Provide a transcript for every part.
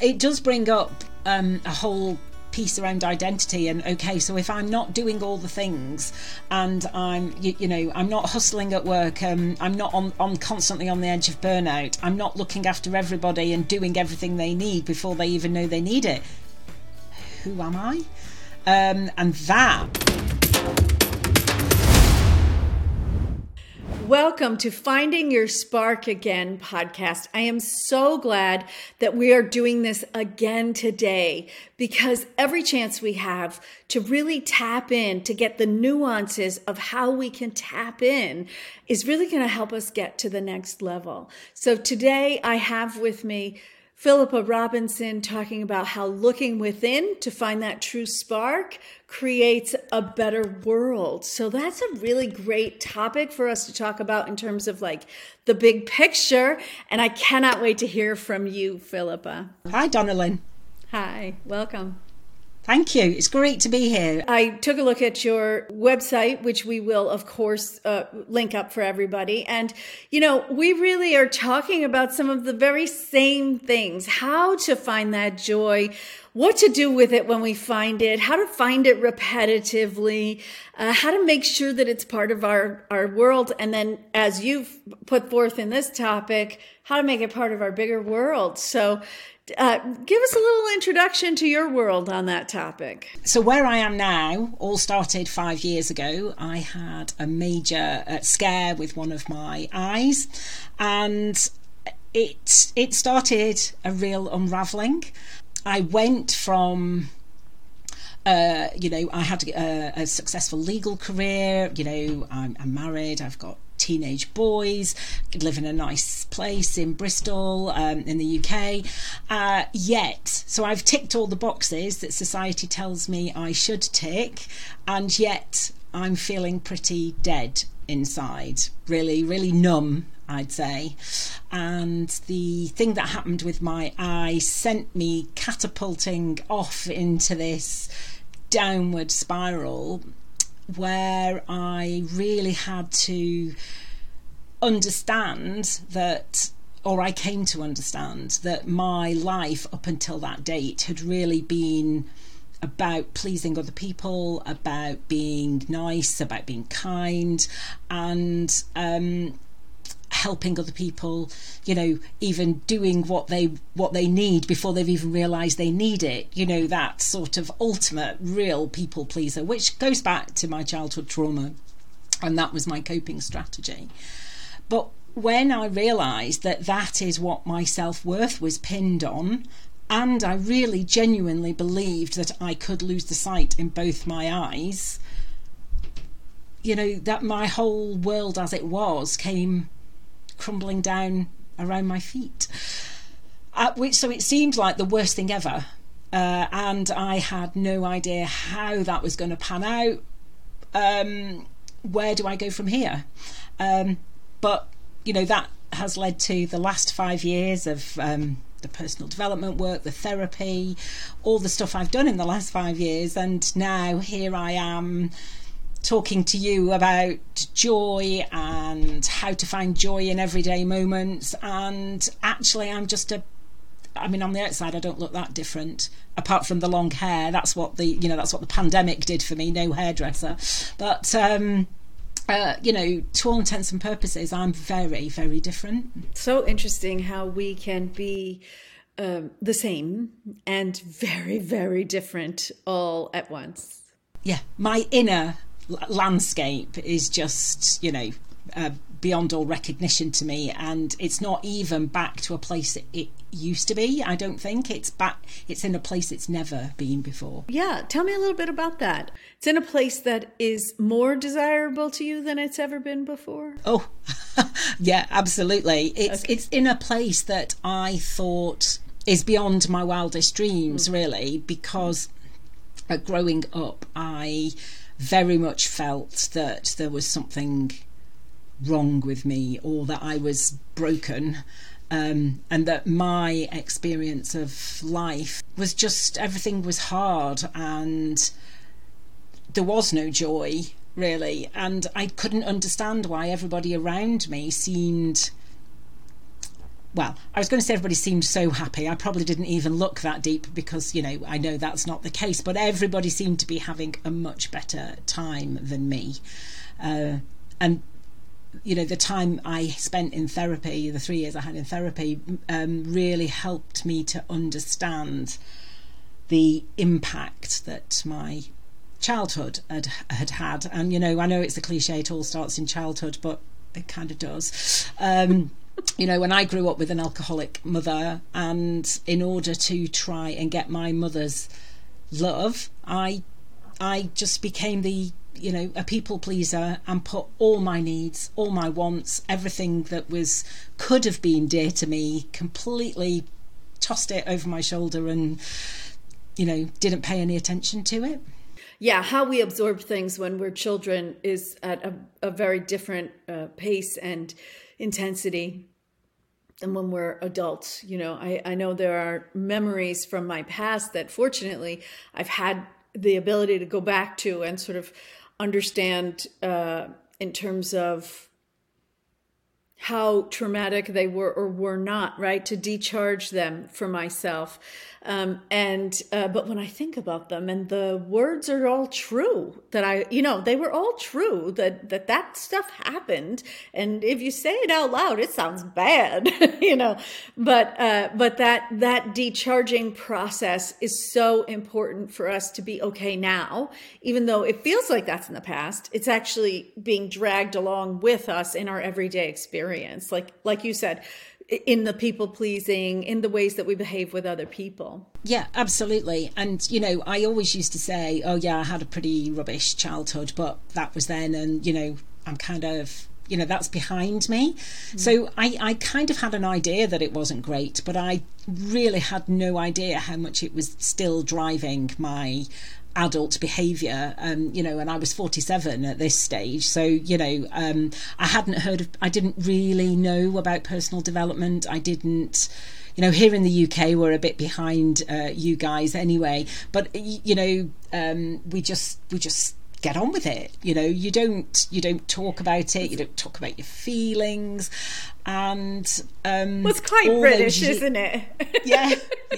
It does bring up um, a whole piece around identity and okay so if i'm not doing all the things and i'm you, you know i'm not hustling at work um, i'm not on, on constantly on the edge of burnout i'm not looking after everybody and doing everything they need before they even know they need it who am i? Um, and that Welcome to Finding Your Spark Again podcast. I am so glad that we are doing this again today because every chance we have to really tap in to get the nuances of how we can tap in is really going to help us get to the next level. So today I have with me Philippa Robinson talking about how looking within to find that true spark creates a better world. So that's a really great topic for us to talk about in terms of like the big picture. And I cannot wait to hear from you, Philippa. Hi, Donnalynn. Hi, welcome. Thank you. It's great to be here. I took a look at your website, which we will, of course, uh, link up for everybody. And, you know, we really are talking about some of the very same things how to find that joy, what to do with it when we find it, how to find it repetitively, uh, how to make sure that it's part of our, our world. And then, as you've put forth in this topic, how to make it part of our bigger world. So, uh, give us a little introduction to your world on that topic. So, where I am now all started five years ago. I had a major uh, scare with one of my eyes, and it it started a real unraveling. I went from uh, you know, I had a, a, successful legal career. You know, I'm, I'm married. I've got teenage boys, live in a nice place in Bristol, um, in the UK. Uh, yet, so I've ticked all the boxes that society tells me I should tick, and yet I'm feeling pretty dead inside, really, really numb. I'd say. And the thing that happened with my eye sent me catapulting off into this downward spiral where I really had to understand that or I came to understand that my life up until that date had really been about pleasing other people, about being nice, about being kind, and um, helping other people. You know, even doing what they what they need before they've even realised they need it. You know, that sort of ultimate real people pleaser, which goes back to my childhood trauma, and that was my coping strategy. But when I realised that that is what my self worth was pinned on, and I really genuinely believed that I could lose the sight in both my eyes, you know, that my whole world as it was came crumbling down around my feet. Uh, which, so it seemed like the worst thing ever. Uh, and I had no idea how that was going to pan out. Um, where do I go from here? Um, but you know that has led to the last five years of um, the personal development work, the therapy, all the stuff I've done in the last five years, and now here I am talking to you about joy and how to find joy in everyday moments. And actually, I'm just a I mean, on the outside, I don't look that different, apart from the long hair. That's what the you know that's what the pandemic did for me. No hairdresser, but um, uh, you know, to all intents and purposes, I'm very, very different. So interesting how we can be um, the same and very, very different all at once. Yeah, my inner landscape is just, you know, uh, beyond all recognition to me, and it's not even back to a place it, used to be. I don't think it's back. It's in a place it's never been before. Yeah, tell me a little bit about that. It's in a place that is more desirable to you than it's ever been before. Oh, yeah, absolutely. It's okay. it's in a place that I thought is beyond my wildest dreams, mm. really, because uh, growing up, I very much felt that there was something wrong with me or that I was broken. Um, and that my experience of life was just everything was hard and there was no joy really and I couldn't understand why everybody around me seemed well, I was going to say everybody seemed so happy. I probably didn't even look that deep because, you know, I know that's not the case, but everybody seemed to be having a much better time than me. Uh, and, you know, the time I spent in therapy, the three years I had in therapy, um, really helped me to understand the impact that my childhood had, had had. And, you know, I know it's a cliche, it all starts in childhood, but it kind of does. Um, you know, when I grew up with an alcoholic mother, and in order to try and get my mother's love, I, I just became the you know a people pleaser and put all my needs all my wants everything that was could have been dear to me completely tossed it over my shoulder and you know didn't pay any attention to it. Yeah how we absorb things when we're children is at a, a very different uh, pace and intensity than when we're adults. You know, I, I know there are memories from my past that fortunately I've had the ability to go back to and sort of understand uh, in terms of how traumatic they were or were not, right? To decharge them for myself. Um, and uh, but when I think about them, and the words are all true that I, you know, they were all true that that that stuff happened. And if you say it out loud, it sounds bad, you know. But uh, but that that decharging process is so important for us to be okay now, even though it feels like that's in the past. It's actually being dragged along with us in our everyday experience. Like like you said in the people pleasing, in the ways that we behave with other people. Yeah, absolutely. And, you know, I always used to say, oh, yeah, I had a pretty rubbish childhood, but that was then. And, you know, I'm kind of you know that's behind me mm. so I, I kind of had an idea that it wasn't great but i really had no idea how much it was still driving my adult behavior um, you know and i was 47 at this stage. So you know um, i hadn't heard of i didn't really know about personal development. I didn't you know here in the uk we're a bit behind uh, you guys anyway. But you know um, we just we just get on with it you know you don't you don't talk about it you don't talk about your feelings and um well, it's quite british those, isn't it yeah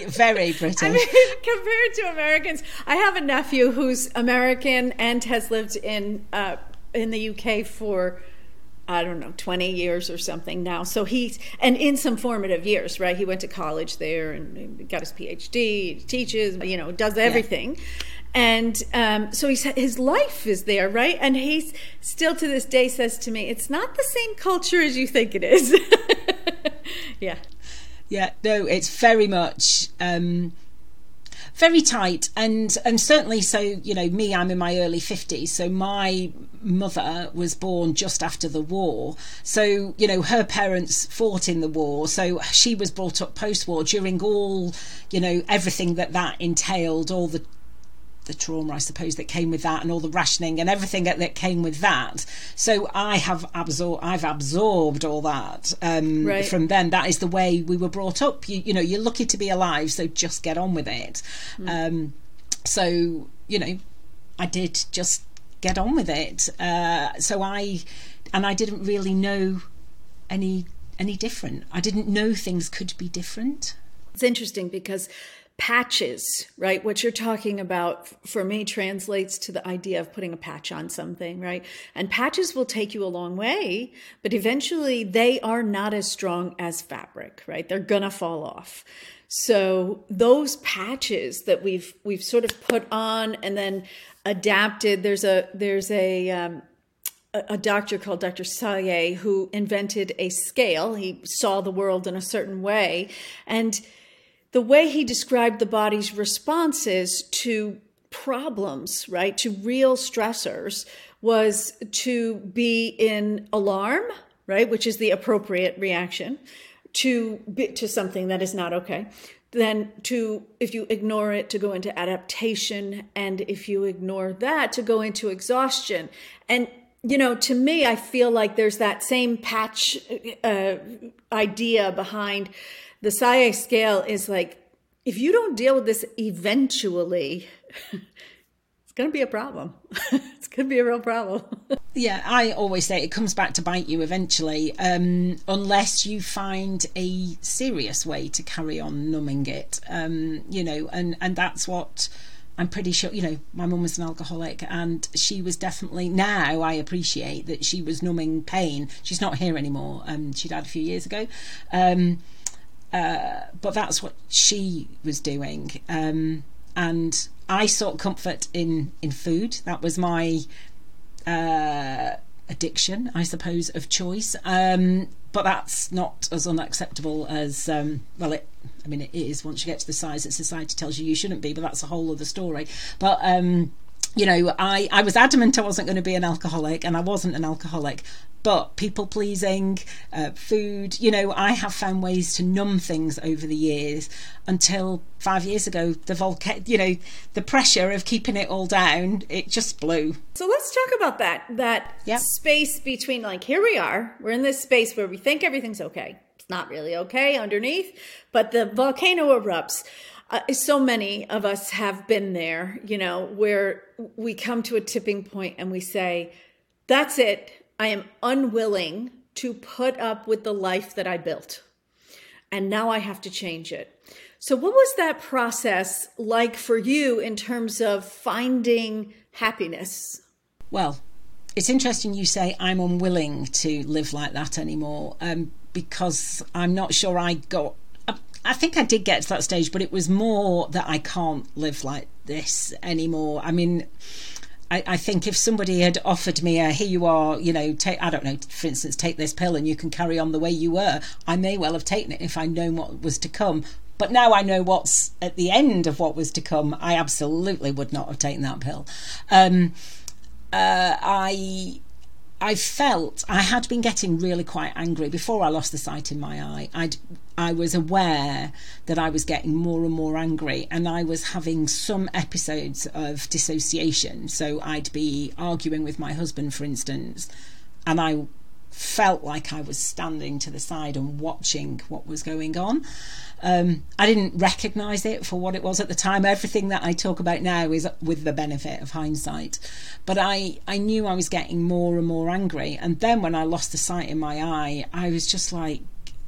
very british i mean compared to americans i have a nephew who's american and has lived in uh in the uk for I don't know, 20 years or something now. So he's, and in some formative years, right? He went to college there and got his PhD, teaches, you know, does everything. Yeah and um, so he's, his life is there, right? And he's still to this day says to me, "It's not the same culture as you think it is." yeah, yeah, no, it's very much. Um, very tight and and certainly so you know me i'm in my early 50s so my mother was born just after the war so you know her parents fought in the war so she was brought up post war during all you know everything that that entailed all the the trauma, I suppose, that came with that, and all the rationing and everything that, that came with that. So I have absorbed, I've absorbed all that um, right. from them. That is the way we were brought up. You, you know, you're lucky to be alive, so just get on with it. Mm. Um, so you know, I did just get on with it. Uh, so I, and I didn't really know any any different. I didn't know things could be different. It's interesting because patches, right? What you're talking about for me translates to the idea of putting a patch on something, right? And patches will take you a long way, but eventually they are not as strong as fabric, right? They're gonna fall off. So those patches that we've we've sort of put on and then adapted. There's a there's a um, a doctor called Dr. Selye who invented a scale. He saw the world in a certain way, and the way he described the body's responses to problems, right, to real stressors, was to be in alarm, right, which is the appropriate reaction to to something that is not okay. Then to if you ignore it to go into adaptation and if you ignore that to go into exhaustion. And you know, to me I feel like there's that same patch uh, idea behind the Selye scale is like if you don't deal with this eventually, it's going to be a problem. it's going to be a real problem. yeah, I always say it comes back to bite you eventually, um, unless you find a serious way to carry on numbing it. Um, you know, and and that's what. I'm pretty sure, you know, my mum was an alcoholic and she was definitely, now I appreciate that she was numbing pain. She's not here anymore. Um, she died a few years ago. Um, uh, but that's what she was doing. Um, and I sought comfort in in food. That was my uh, addiction, I suppose, of choice. Um, but that's not as unacceptable as um, well. It, I mean, it is once you get to the size that society tells you you shouldn't be. But that's a whole other story. But um, you know, I, I was adamant I wasn't going to be an alcoholic, and I wasn't an alcoholic but people pleasing, uh, food, you know, I have found ways to numb things over the years until five years ago, the volcano, you know, the pressure of keeping it all down, it just blew. So let's talk about that, that yep. space between like, here we are, we're in this space where we think everything's okay. It's not really okay underneath, but the volcano erupts. Uh, so many of us have been there, you know, where we come to a tipping point and we say, that's it I am unwilling to put up with the life that I built. And now I have to change it. So, what was that process like for you in terms of finding happiness? Well, it's interesting you say I'm unwilling to live like that anymore um, because I'm not sure I got. I think I did get to that stage, but it was more that I can't live like this anymore. I mean, I, I, think if somebody had offered me a here you are, you know, take I don't know, for instance, take this pill and you can carry on the way you were, I may well have taken it if I'd known what was to come. But now I know what's at the end of what was to come. I absolutely would not have taken that pill. Um, uh, I I felt I had been getting really quite angry before I lost the sight in my eye. I'd I was aware that I was getting more and more angry, and I was having some episodes of dissociation. So I'd be arguing with my husband, for instance, and I felt like I was standing to the side and watching what was going on. Um, I didn't recognize it for what it was at the time. Everything that I talk about now is with the benefit of hindsight. But I, I knew I was getting more and more angry. And then when I lost the sight in my eye, I was just like,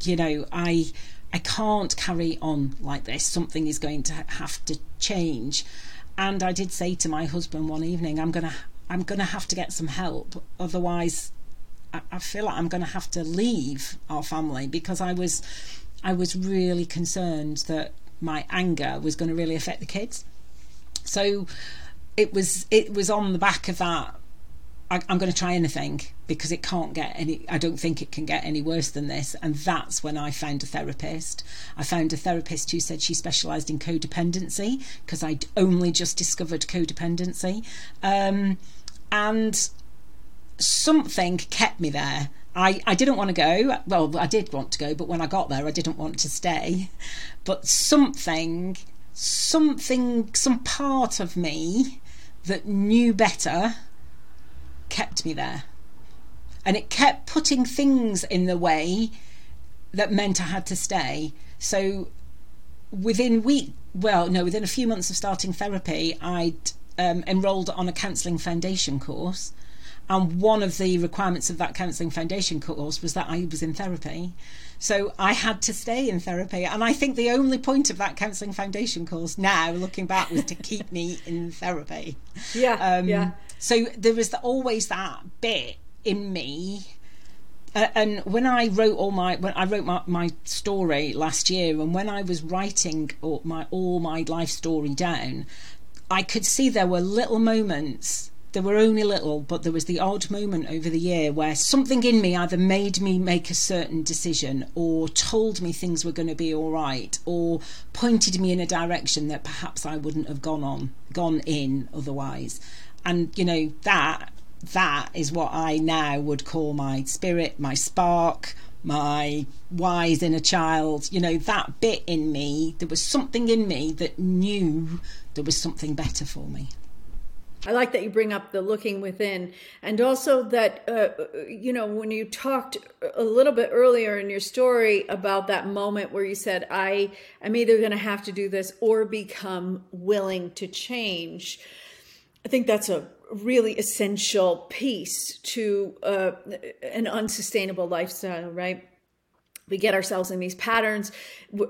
you know, I. I can't carry on like this. Something is going to have to change. And I did say to my husband one evening, I'm gonna I'm gonna have to get some help. Otherwise I, feel like I'm gonna have to leave our family because I was I was really concerned that my anger was going to really affect the kids. So it was it was on the back of that. I, am going to try anything because it can't get any. I don't think it can get any worse than this. And that's when I found a therapist. I found a therapist who said she specialised in codependency because I'd only just discovered codependency, um, and something kept me there I, I didn't want to go. Well, I did want to go, but when I got there, I didn't want to stay. But something, something, some part of me that knew better kept me there. And it kept putting things in the way that meant I had to stay. So within week, well, no, within a few months of starting therapy, I'd um, enrolled on a counselling foundation course and one of the requirements of that counselling foundation course was that I was in therapy. So I had to stay in therapy. And I think the only point of that counselling foundation course now, looking back, was to keep me in therapy. Yeah. Um, yeah. So there was always that bit in me. Uh, and when I wrote all my when I wrote my, my story last year, and when I was writing all my all my life story down, I could see there were little moments there were only little, but there was the odd moment over the year where something in me either made me make a certain decision or told me things were going to be all right or pointed me in a direction that perhaps I wouldn't have gone on, gone in otherwise. And, you know, that that is what I now would call my spirit, my spark, my wise inner child. You know, that bit in me, there was something in me that knew there was something better for me. I like that you bring up the looking within, and also that uh, you know when you talked a little bit earlier in your story about that moment where you said, "I am either going to have to do this or become willing to change." I think that's a really essential piece to uh, an unsustainable lifestyle, right? We get ourselves in these patterns,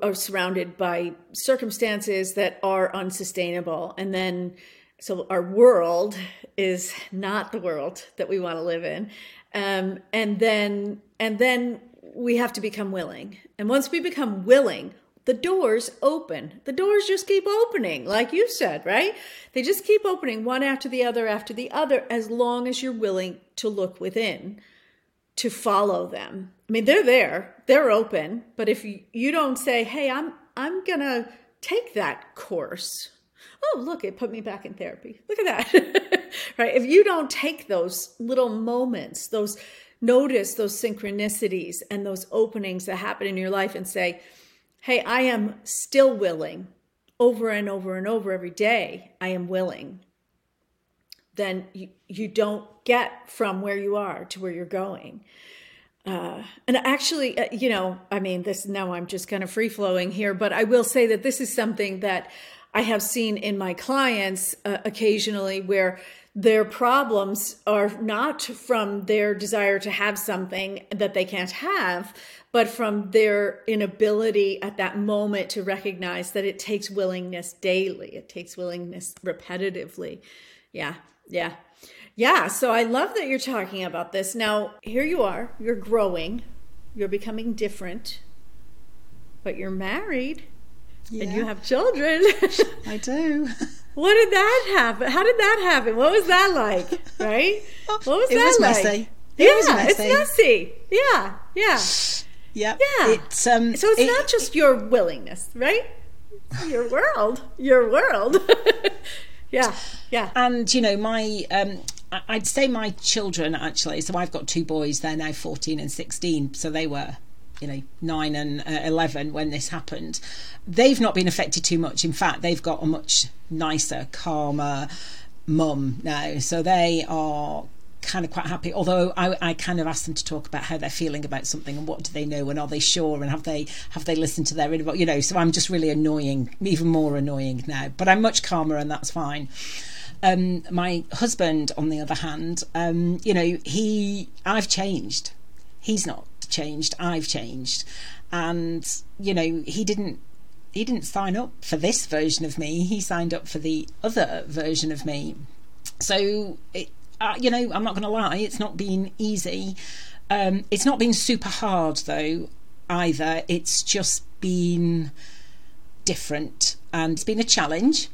are surrounded by circumstances that are unsustainable. And then, so our world is not the world that we want to live in. Um, and then, and then we have to become willing. And once we become willing, the doors open. The doors just keep opening, like you said, right? They just keep opening one after the other after the other, as long as you're willing to look within, to follow them. I mean, they're there, they're open, but if you, don't say, hey, I'm I'm gonna take that course. Oh, look, it put me back in therapy. Look at that. right? If you don't take those little moments, those notice those synchronicities and those openings that happen in your life and say, hey, I am still willing over and over and over every day, I am willing, then you, you don't get from where you are to where you're going. Uh, and actually, uh, you know, I mean, this now I'm just kind of free flowing here, but I will say that this is something that I have seen in my clients uh, occasionally where their problems are not from their desire to have something that they can't have, but from their inability at that moment to recognize that it takes willingness daily, it takes willingness repetitively. Yeah, yeah. Yeah, so I love that you're talking about this. Now, here you are, you're growing, you're becoming different, but you're married yeah. and you have children. I do. What did that happen? How did that happen? What was that like? Right? What was it that was like? Messy. It yeah, was messy. it's messy. Yeah, yeah. Yep. Yeah. It's um. So it's it, not just your willingness, right? Your world, your world. yeah, yeah. And you know, my um, I'd say my children actually. So I've got two boys. They're now fourteen and sixteen. So they were you know nine and uh, 11 when this happened. They've not been affected too much. In fact they've got a much nicer calmer mum now. So they are kind of quite happy although I, I kind of asked them to talk about how they're feeling about something and what do they know and are they sure and have they have they listened to their you know so i'm just really annoying even more annoying now but i'm much calmer and that's fine. Um, my husband on the other hand um, you know he i've changed. He's not changed, I've changed. And, you know, he didn't he didn't sign up for this version of me. He signed up for the other version of me. So, it, uh, you know, I'm not going to lie, it's not been easy. Um, it's not been super hard though, either. It's just been different and it's been a challenge.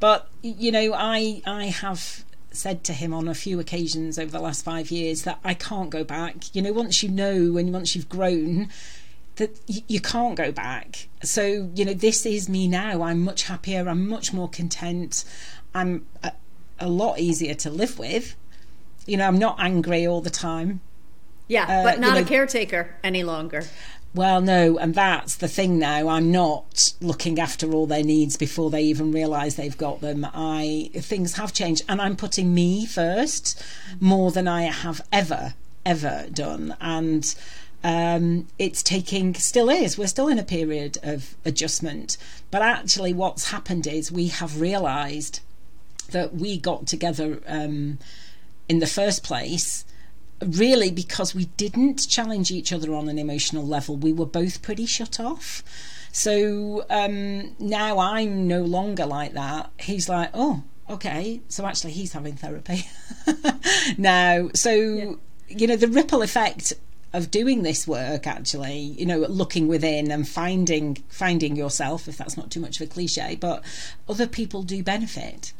But you know, I I have said to him on a few occasions over the last five years that I can't go back. You know, once you know and once you've grown, that you can't go back. So, you know, this is me now. I'm much happier. I'm much more content. I'm a, a lot easier to live with. You know, I'm not angry all the time. Yeah, uh, but not you know, a caretaker any longer. Well, no, and that's the thing now. I'm not looking after all their needs before they even realise they've got them. I things have changed, and I'm putting me first more than I have ever ever done, and um, it's taking still is. We're still in a period of adjustment, but actually, what's happened is we have realised that we got together um, in the first place really because we didn't challenge each other on an emotional level. We were both pretty shut off. So um, now I'm no longer like that. He's like, oh, okay. So actually, he's having therapy now. So, yeah. you know, the ripple effect of doing this work actually you know looking within and finding finding yourself if that's not too much of a cliche but other people do benefit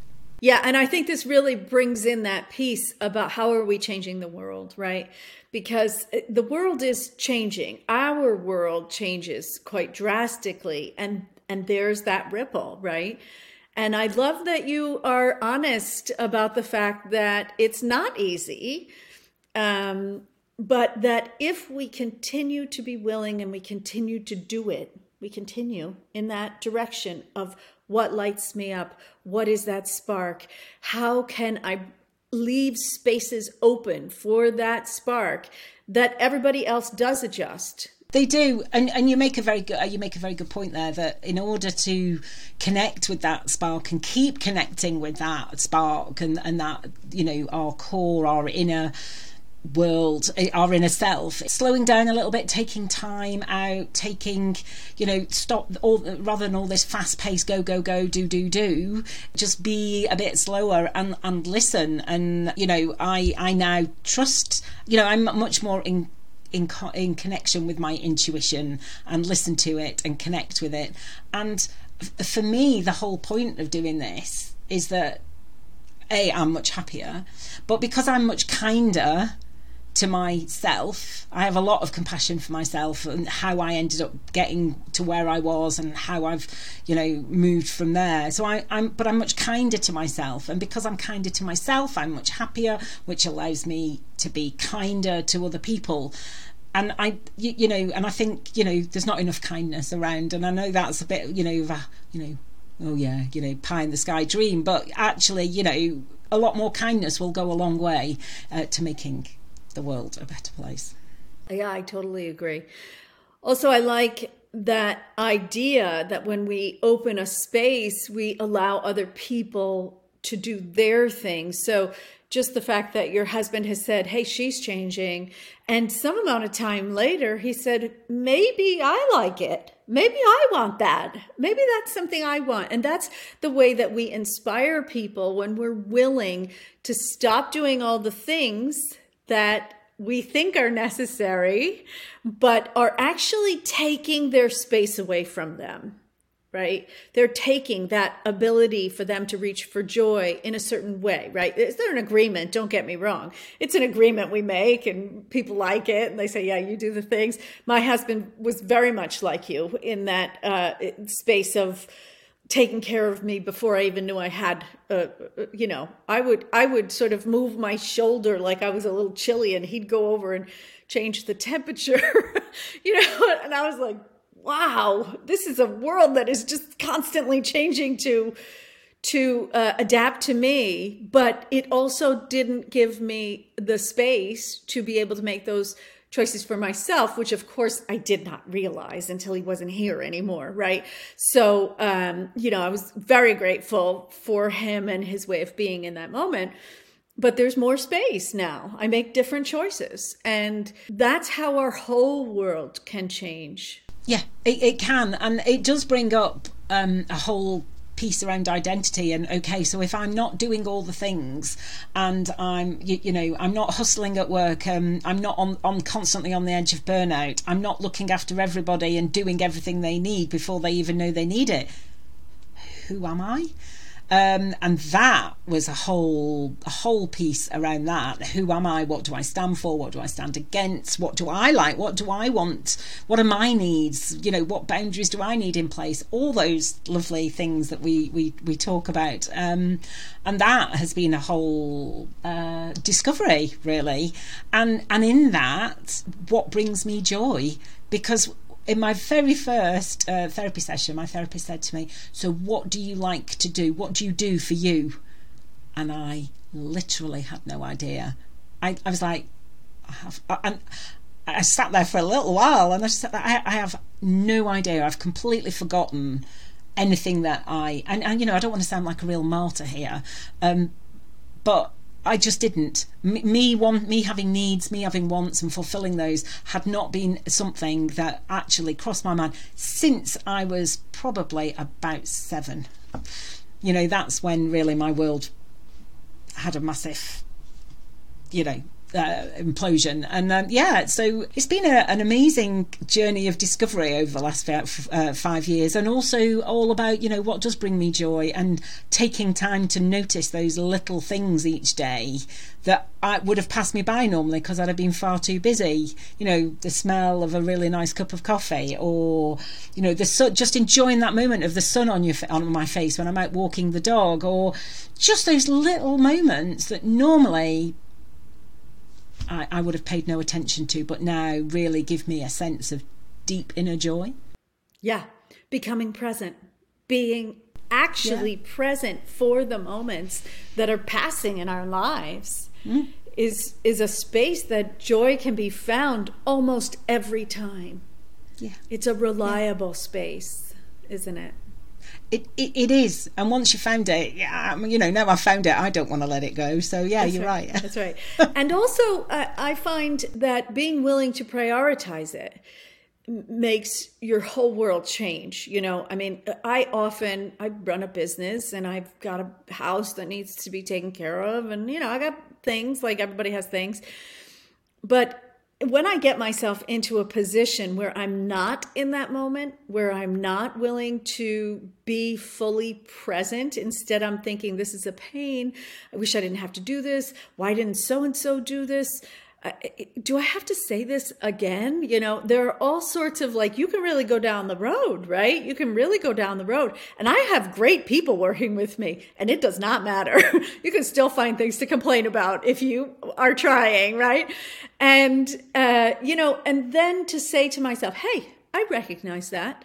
yeah, and I think this really brings in that piece about how are we changing the world, right? Because the world is changing. Our world changes quite drastically and and there's that ripple, right? And I love that you are honest about the fact that it's not easy. Um, but that if we continue to be willing and we continue to do it, we continue in that direction of what lights me up? What is that spark? How can I leave spaces open for that spark that everybody else does adjust? They do, and and you make a very good you make a very good point there that in order to connect with that spark and keep connecting with that spark and and that you know our core, our inner world, eh, our inner self, slowing down a little bit, taking time out, taking, you know, stop all rather than all this fast pace go, go, go, do, do, do, just be a bit slower and, and listen. And, you know, I, I now trust, you know, I'm much more in, in, in connection with my intuition and listen to it and connect with it. And f- for me, the whole point of doing this is that a I'm much happier, but because I'm much kinder to myself. I have a lot of compassion for myself and how I ended up getting to where I was and how I've, you know, moved from there. So I, am but I'm much kinder to myself, and because I'm kinder to myself, I'm much happier, which allows me to be kinder to other people. And I, you, you know, and I think you know, there's not enough kindness around, and I know that's a bit, you know, a, you know, oh yeah, you know, pie in the sky dream, but actually, you know, a lot more kindness will go a long way uh, to making the world a better place. Yeah, I totally agree. Also, I like that idea that when we open a space, we allow other people to do their thing. So, just the fact that your husband has said, Hey, she's changing. And some amount of time later, he said, Maybe I like it. Maybe I want that. Maybe that's something I want. And that's the way that we inspire people when we're willing to stop doing all the things that we think are necessary, but are actually taking their space away from them, right? They're taking that ability for them to reach for joy in a certain way, right? Is there an agreement? Don't get me wrong. It's an agreement we make and people like it and they say, yeah, you do the things. My husband was very much like you in that uh, space of, taking care of me before I even knew I had, uh, you know, I would, I would sort of move my shoulder like I was a little chilly and he'd go over and change the temperature, you know, and I was like, wow, this is a world that is just constantly changing to, to uh, adapt to me, but it also didn't give me the space to be able to make those choices for myself, which of course I did not realize until he wasn't here anymore, right? So, um, you know, I was very grateful for him and his way of being in that moment. But there's more space now. I make different choices. And that's how our whole world can change. Yeah, it, it can. And it does bring up um, a whole piece around identity and okay so if i'm not doing all the things and i'm you, you know i'm not hustling at work um, i'm not on, on constantly on the edge of burnout i'm not looking after everybody and doing everything they need before they even know they need it who am i um, and that was a whole a whole piece around that. Who am I? What do I stand for? What do I stand against? What do I like? What do I want? What are my needs? You know, what boundaries do I need in place? All those lovely things that we we, we talk about. Um, and that has been a whole uh, discovery, really. And and in that, what brings me joy? Because in my very first uh, therapy session, my therapist said to me, So, what do you like to do? What do you do for you? And I literally had no idea. I, I was like, I have, and I sat there for a little while and I said, I, I have no idea. I've completely forgotten anything that I, and, and you know, I don't want to sound like a real martyr here, um, but I just didn't. Me, want, me having needs, me having wants, and fulfilling those had not been something that actually crossed my mind since I was probably about seven. You know, that's when really my world had a massive, you know, uh, implosion. And um, yeah, so it's been a, an amazing journey of discovery over the last uh, five years, and also all about you know what does bring me joy and taking time to notice those little things each day that I would have passed me by normally because I'd have been far too busy. You know, the smell of a really nice cup of coffee, or you know, the just enjoying that moment of the sun on your on my face when I'm out walking the dog, or just those little moments that normally I, I would have paid no attention to, but now really give me a sense of deep inner joy. Yeah, becoming present, being actually yeah. present for the moments that are passing in our lives. Mm. Is is a space that joy can be found almost every time. Yeah. It's a reliable yeah. space, isn't it? It, it, it is, and once you found it, yeah, you know, now I've found it, I don't want to let it go. So yeah, That's you're right. right. That's right. and also, uh, I find that being willing to prioritize it makes your whole world change you know i mean i often i run a business and i've got a house that needs to be taken care of and you know i got things like everybody has things but when I get myself into a position where I'm not in that moment, where I'm not willing to be fully present, instead I'm thinking, this is a pain. I wish I didn't have to do this. Why didn't so and so do this? Do I have to say this again? You know, there are all sorts of like, you can really go down the road, right? You can really go down the road. And I have great people working with me, and it does not matter. you can still find things to complain about if you are trying, right? And, uh, you know, and then to say to myself, hey, I recognize that.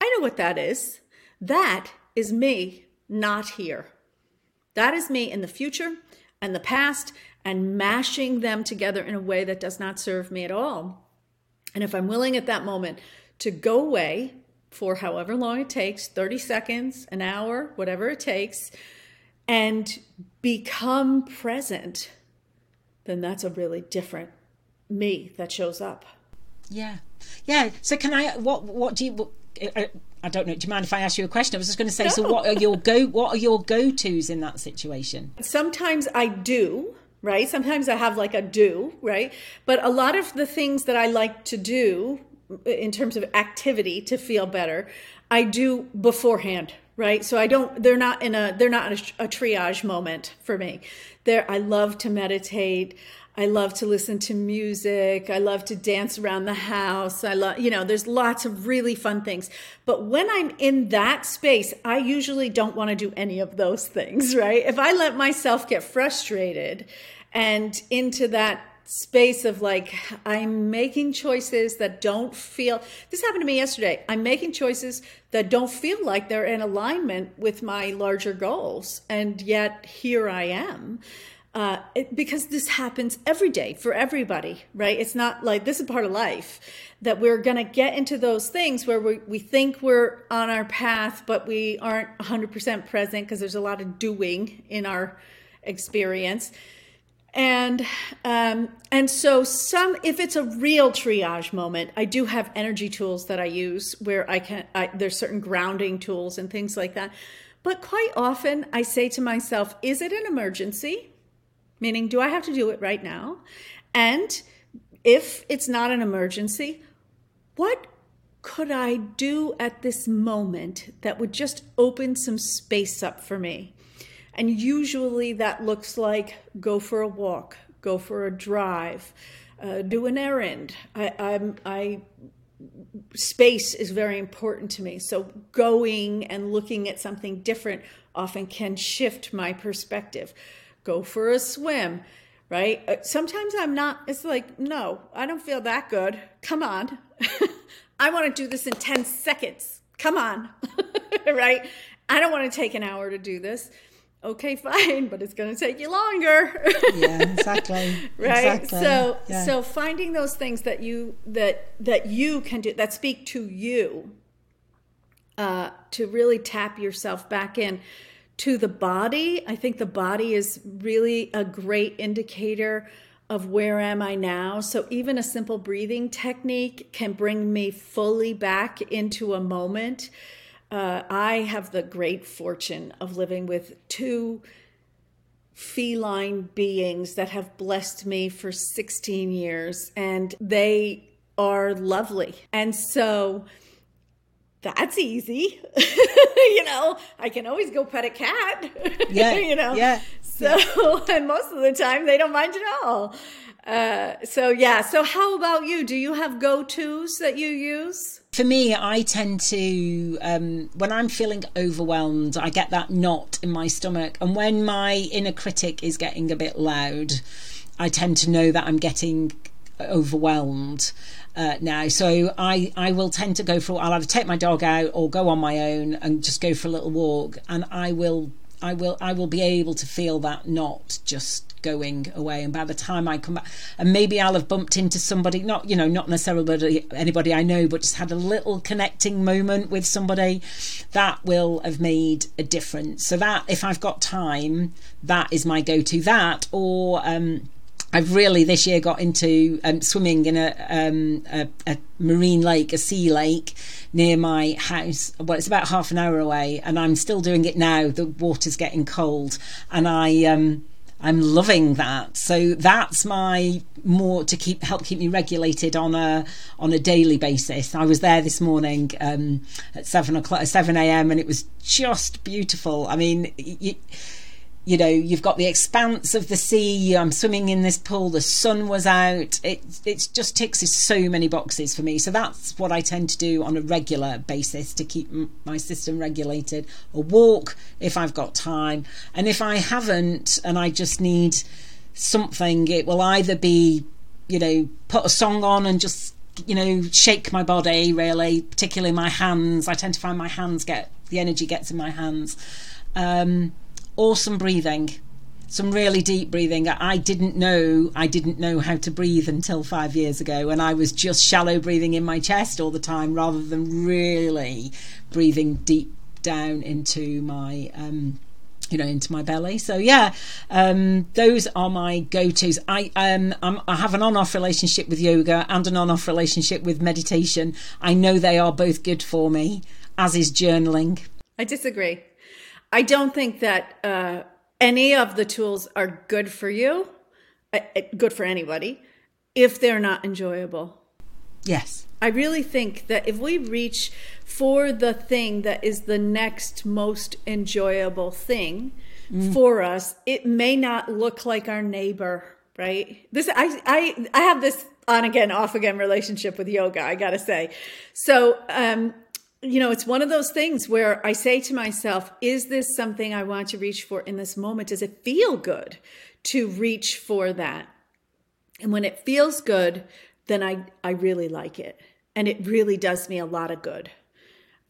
I know what that is. That is me not here. That is me in the future and the past and mashing them together in a way that does not serve me at all. And if I'm willing at that moment to go away for however long it takes 30 seconds, an hour, whatever it takes and become present, then that's a really different me that shows up. Yeah. Yeah. So, can I, what, what do you, what, uh, I don't know. Do you mind if I ask you a question? I was just going to say. No. So, what are your go? What are your go tos in that situation? Sometimes I do right? Sometimes I have like a do, right? But a lot of the things that I like to do in terms of activity to feel better, I do beforehand, right? So I don't they're not in a they're not a, a triage moment for me. There I love to meditate. I love to listen to music. I love to dance around the house. I love, you know, there's lots of really fun things. But when I'm in that space, I usually don't want to do any of those things, right? If I let myself get frustrated and into that space of like i'm making choices that don't feel this happened to me yesterday i'm making choices that don't feel like they're in alignment with my larger goals and yet here i am uh, it, because this happens every day for everybody, right? It's not like this is part of life that we're going to get into those things where we, we think we're on our path, but we aren't 100% present because there's a lot of doing in our experience. And um, and so some if it's a real triage moment, I do have energy tools that I use where I can I, there's certain grounding tools and things like that. But quite often I say to myself, is it an emergency? Meaning, do I have to do it right now? And if it's not an emergency, what could I do at this moment that would just open some space up for me? And usually that looks like go for a walk, go for a drive, uh, do an errand. I, I'm, I space is very important to me. So going and looking at something different often can shift my perspective go for a swim, right? Uh, sometimes I'm not, it's like, no, I don't feel that good. Come on. I want to do this in 10 seconds. Come on, right? I don't want to take an hour to do this. Okay, fine, but it's going to take you longer. yeah, exactly. right. Exactly. So, yeah. so finding those things that you that that you can do that speak to you, uh, to really tap yourself back in to the body. I think the body is really a great indicator of where am I now. So even a simple breathing technique can bring me fully back into a moment. Uh, I have the great fortune of living with two feline beings that have blessed me for 16 years, and they are lovely. And so that's easy. you know, I can always go pet a cat. Yeah. you know? Yeah. So, yeah. and most of the time they don't mind at all. Uh, so, yeah. So, how about you? Do you have go tos that you use? For me, I tend to, um, when I'm feeling overwhelmed, I get that knot in my stomach. And when my inner critic is getting a bit loud, I tend to know that I'm getting overwhelmed uh, now. So I, I will tend to go for, I'll either take my dog out or go on my own and just go for a little walk. And I will I will I will be able to feel that not just going away and by the time I come back and maybe I'll have bumped into somebody not you know not necessarily anybody I know but just had a little connecting moment with somebody that will have made a difference so that if I've got time that is my go-to that or um I've really this year got into um, swimming in a, um, a, a, marine lake, a sea lake near my house. Well, it's about half an hour away, and I'm still doing it now. The water's getting cold, and I um, I'm loving that. So that's my more to keep help keep me regulated on a on a daily basis. I was there this morning um, at seven o'clock, seven a.m. and it was just beautiful. I mean. You, you know you've got the expanse of the sea i'm swimming in this pool the sun was out. It it just ticks so many boxes for me. So that's what i tend to do on a regular basis to keep my system regulated. A walk if i've got time. And if i haven't and i just need something it will either be you know put a song on and just you know shake my body really particularly my hands. I tend to find my hands get the energy gets in my hands. Um, awesome breathing some really deep breathing. I didn't know I didn't know how to breathe until five years ago, and I was just shallow breathing in my chest all the time rather than really breathing deep down into my. Um, you know, into my belly. So yeah, um, those are my go-to's. I um, I'm, I have an on-off relationship with yoga and an on-off relationship with meditation. I know they are both good for me, as is journaling. I disagree. I don't think that uh, any of the tools are good for you, uh, good for anybody, if they're not enjoyable. Yes. I really think that if we reach for the thing that is the next most enjoyable thing mm. for us, it may not look like our neighbor, right? This I I I have this on again off again relationship with yoga, I got to say. So, um you know, it's one of those things where I say to myself, is this something I want to reach for in this moment? Does it feel good to reach for that? And when it feels good, then I, I really like it. And it really does me a lot of good.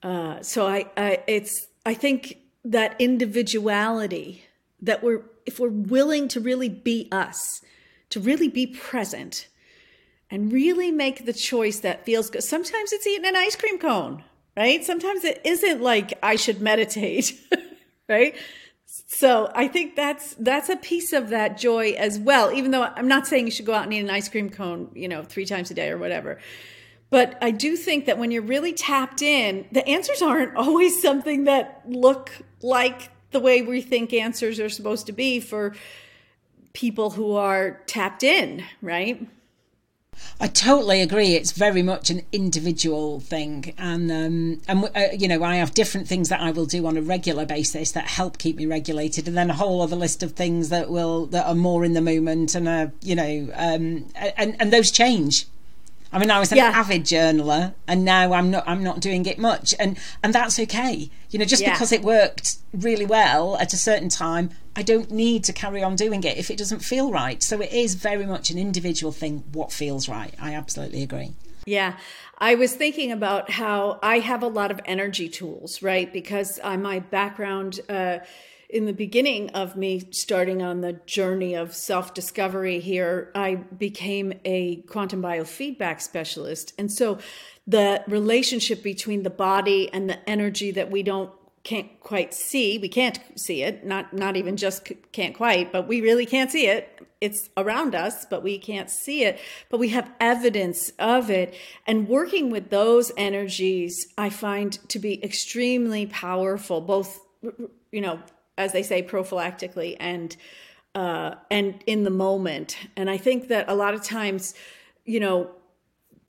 Uh, so I, I, it's, I think that individuality that we're, if we're willing to really be us, to really be present and really make the choice that feels good. Sometimes it's eating an ice cream cone right? Sometimes it isn't like I should meditate, right? So I think that's that's a piece of that joy as well. Even though I'm not saying you should go out and eat an ice cream cone, you know, three times a day or whatever. But I do think that when you're really tapped in, the answers aren't always something that look like the way we think answers are supposed to be for people who are tapped in, right? I totally agree. It's very much an individual thing, and um, and uh, you know I have different things that I will do on a regular basis that help keep me regulated, and then a whole other list of things that will that are more in the moment, and uh, you know, um, and and those change. I mean, I was an yeah. avid journaler, and now I'm not. I'm not doing it much, and and that's okay. You know, just yeah. because it worked really well at a certain time, I don't need to carry on doing it if it doesn't feel right. So it is very much an individual thing. What feels right? I absolutely agree. Yeah. I was thinking about how I have a lot of energy tools, right? Because uh, my background uh, in the beginning of me starting on the journey of self discovery here, I became a quantum biofeedback specialist. And so the relationship between the body and the energy that we don't can't quite see we can't see it not not even just can't quite but we really can't see it. It's around us but we can't see it. But we have evidence of it. And working with those energies i find to be extremely powerful both you know as they say, prophylactically and uh, and in the moment. And I think that a lot of times, you know,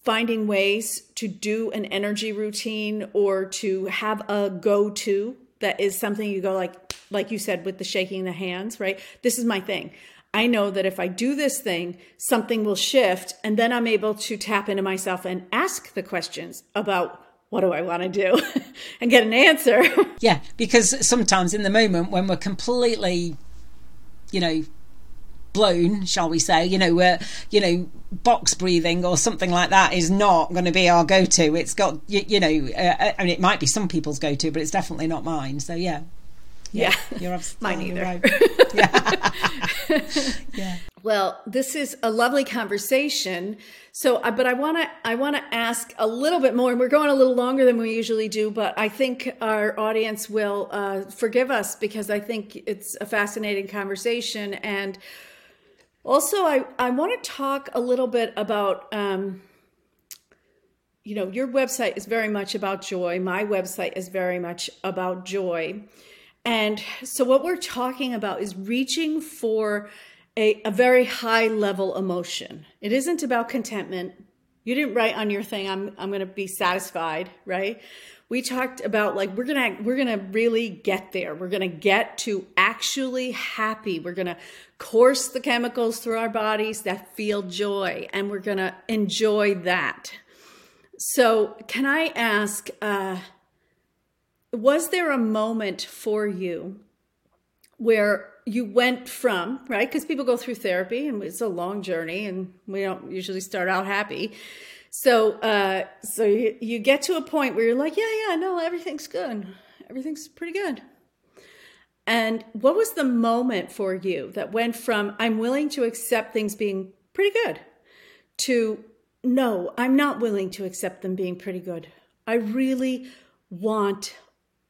finding ways to do an energy routine or to have a go-to that is something you go like like you said with the shaking the hands, right? This is my thing. I know that if I do this thing, something will shift, and then I'm able to tap into myself and ask the questions about what do I want to do and get an answer. yeah, because sometimes in the moment when we're completely, you know, blown, shall we say, you know, we're, you know, box breathing or something like that is not going to be our go to. It's got, you, you know, uh, I mean, it might be some people's go to, but it's definitely not mine. So, yeah. Yeah, yeah. you're absolutely Mine right. yeah. yeah. Well, this is a lovely conversation. So, uh, but I want to I want to ask a little bit more, and we're going a little longer than we usually do. But I think our audience will uh, forgive us because I think it's a fascinating conversation, and also I I want to talk a little bit about. Um, you know, your website is very much about joy. My website is very much about joy. And so, what we're talking about is reaching for a, a very high level emotion. It isn't about contentment. You didn't write on your thing, I'm, I'm going to be satisfied, right? We talked about like we're to we're to really get there. We're to get to actually happy. We're to course the chemicals through our bodies that feel joy and we're to enjoy that. So, can I ask uh was there a moment for you where you went from right because people go through therapy and it's a long journey and we don't usually start out happy so uh so you, you get to a point where you're like yeah yeah no everything's good everything's pretty good and what was the moment for you that went from i'm willing to accept things being pretty good to no i'm not willing to accept them being pretty good i really want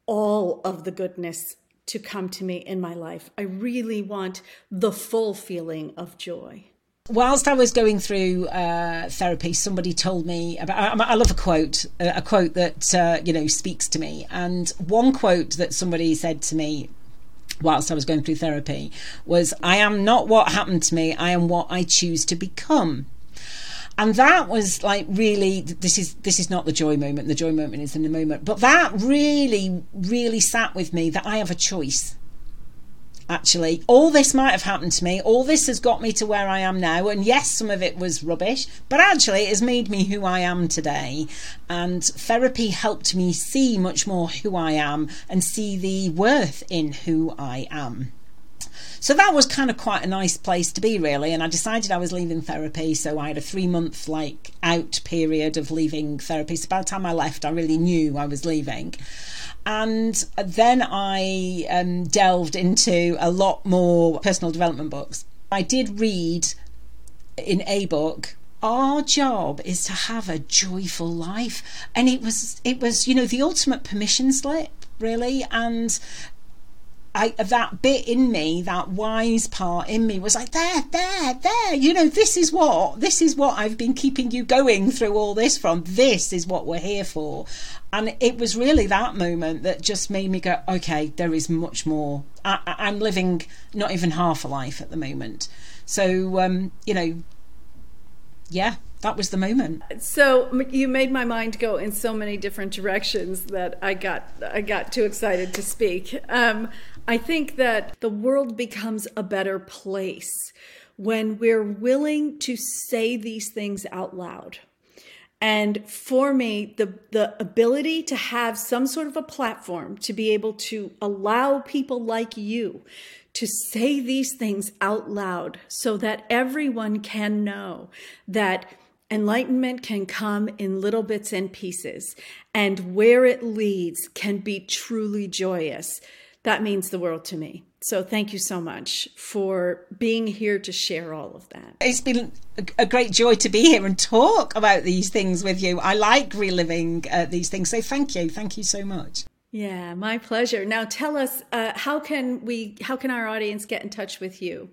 all of the goodness to come to me in my life. I really want the full feeling of joy. Whilst I was going through uh, therapy, somebody told me about. I, I love a quote, a quote that uh, you know speaks to me. And one quote that somebody said to me whilst I was going through therapy was, "I am not what happened to me. I am what I choose to become." and that was like really this is this is not the joy moment the joy moment is in the moment but that really really sat with me that i have a choice actually all this might have happened to me. All this has got me to where i am now. And yes some of it was rubbish but actually it has made me who i am today. And therapy helped me see much more who i am and see the worth in who i am so that was kind of quite a nice place to be, really. And I decided I was leaving therapy. So I had a three month, like, out period of leaving therapy. So by the time I left, I really knew I was leaving. And then I um, delved into a lot more personal development books. I did read in a book our job is to have a joyful life and it was it was you know the ultimate permission slip really and I, that bit in me, that wise part in me was like, there, there, there, you know, this is what, this is what I've been keeping you going through all this from. This is what we're here for. And it was really that moment that just made me go, okay, there is much more. I, am living not even half a life at the moment. So, um, you know, yeah, that was the moment. So you made my mind go in so many different directions that I got I got too excited to speak. Um, I think that the world becomes a better place when we're willing to say these things out loud. And for me, the, the ability to have some sort of a platform to be able to allow people like you to say these things out loud so that everyone can know that enlightenment can come in little bits and pieces, and where it leads can be truly joyous that means the world to me. So thank you so much for being here to share all of that. It's been a great joy to be here and talk about these things with you. I like reliving uh, these things. So thank you. Thank you so much. Yeah, my pleasure. Now tell us uh, how can we how can our audience get in touch with you?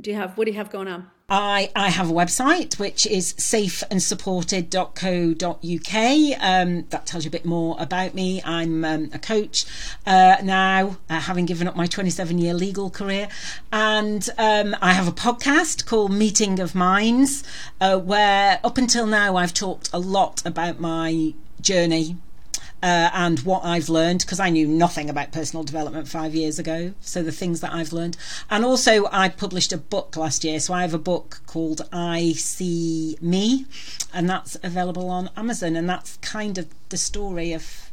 Do you have what do you have going on? I, I have a website which is safeandsupported.co.uk. Um, that tells you a bit more about me. I'm um, a coach uh, now, uh, having given up my 27 year legal career. And um, I have a podcast called Meeting of Minds, uh, where up until now I've talked a lot about my journey uh, and what I've learned because I knew nothing about personal development five years ago. So the things that I've learned, and also I published a book last year. So I have a book called I See Me, and that's available on Amazon. And that's kind of the story of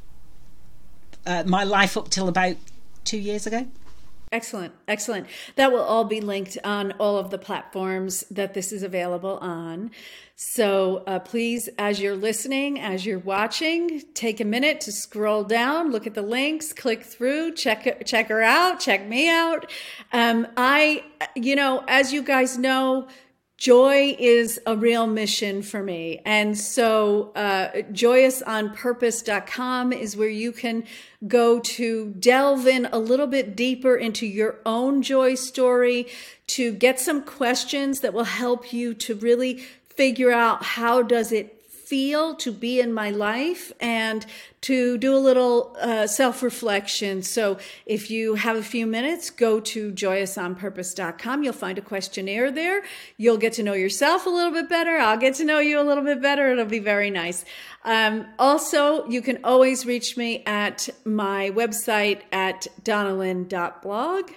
uh, my life up till about two years ago. Excellent. Excellent. That will all be linked on all of the platforms that this is available on. So uh, please, as you're listening, as you're watching, take a minute to scroll down, look at the links, click through, check check her out, check me out. Um, I, you know, as you guys know, joy is a real mission for me. And so, uh, joyousonpurpose.com is where you can go to delve in a little bit deeper into your own joy story, to get some questions that will help you to really figure out how does it feel to be in my life and to do a little uh, self reflection. So, if you have a few minutes, go to joyousonpurpose.com. You'll find a questionnaire there. You'll get to know yourself a little bit better. I'll get to know you a little bit better. It'll be very nice. Um, also, you can always reach me at my website at donnalynn.blog.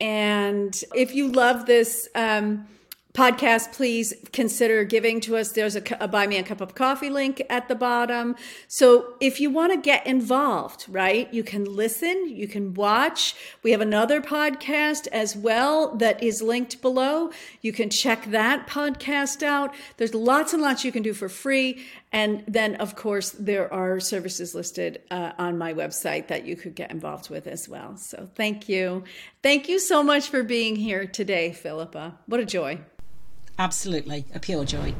And if you love this, um, podcast, please consider giving to us. There's a, a, buy me a cup of coffee link at the bottom. So if you want to get involved, right, you can listen, you can watch. We have another podcast as well that is linked below. You can check that podcast out. There's lots and lots you can do for free. And then, of course, there are services listed uh, on my website that you could get involved with as well. So thank you. Thank you so much for being here today, Philippa. What a joy. Absolutely, a pure joy.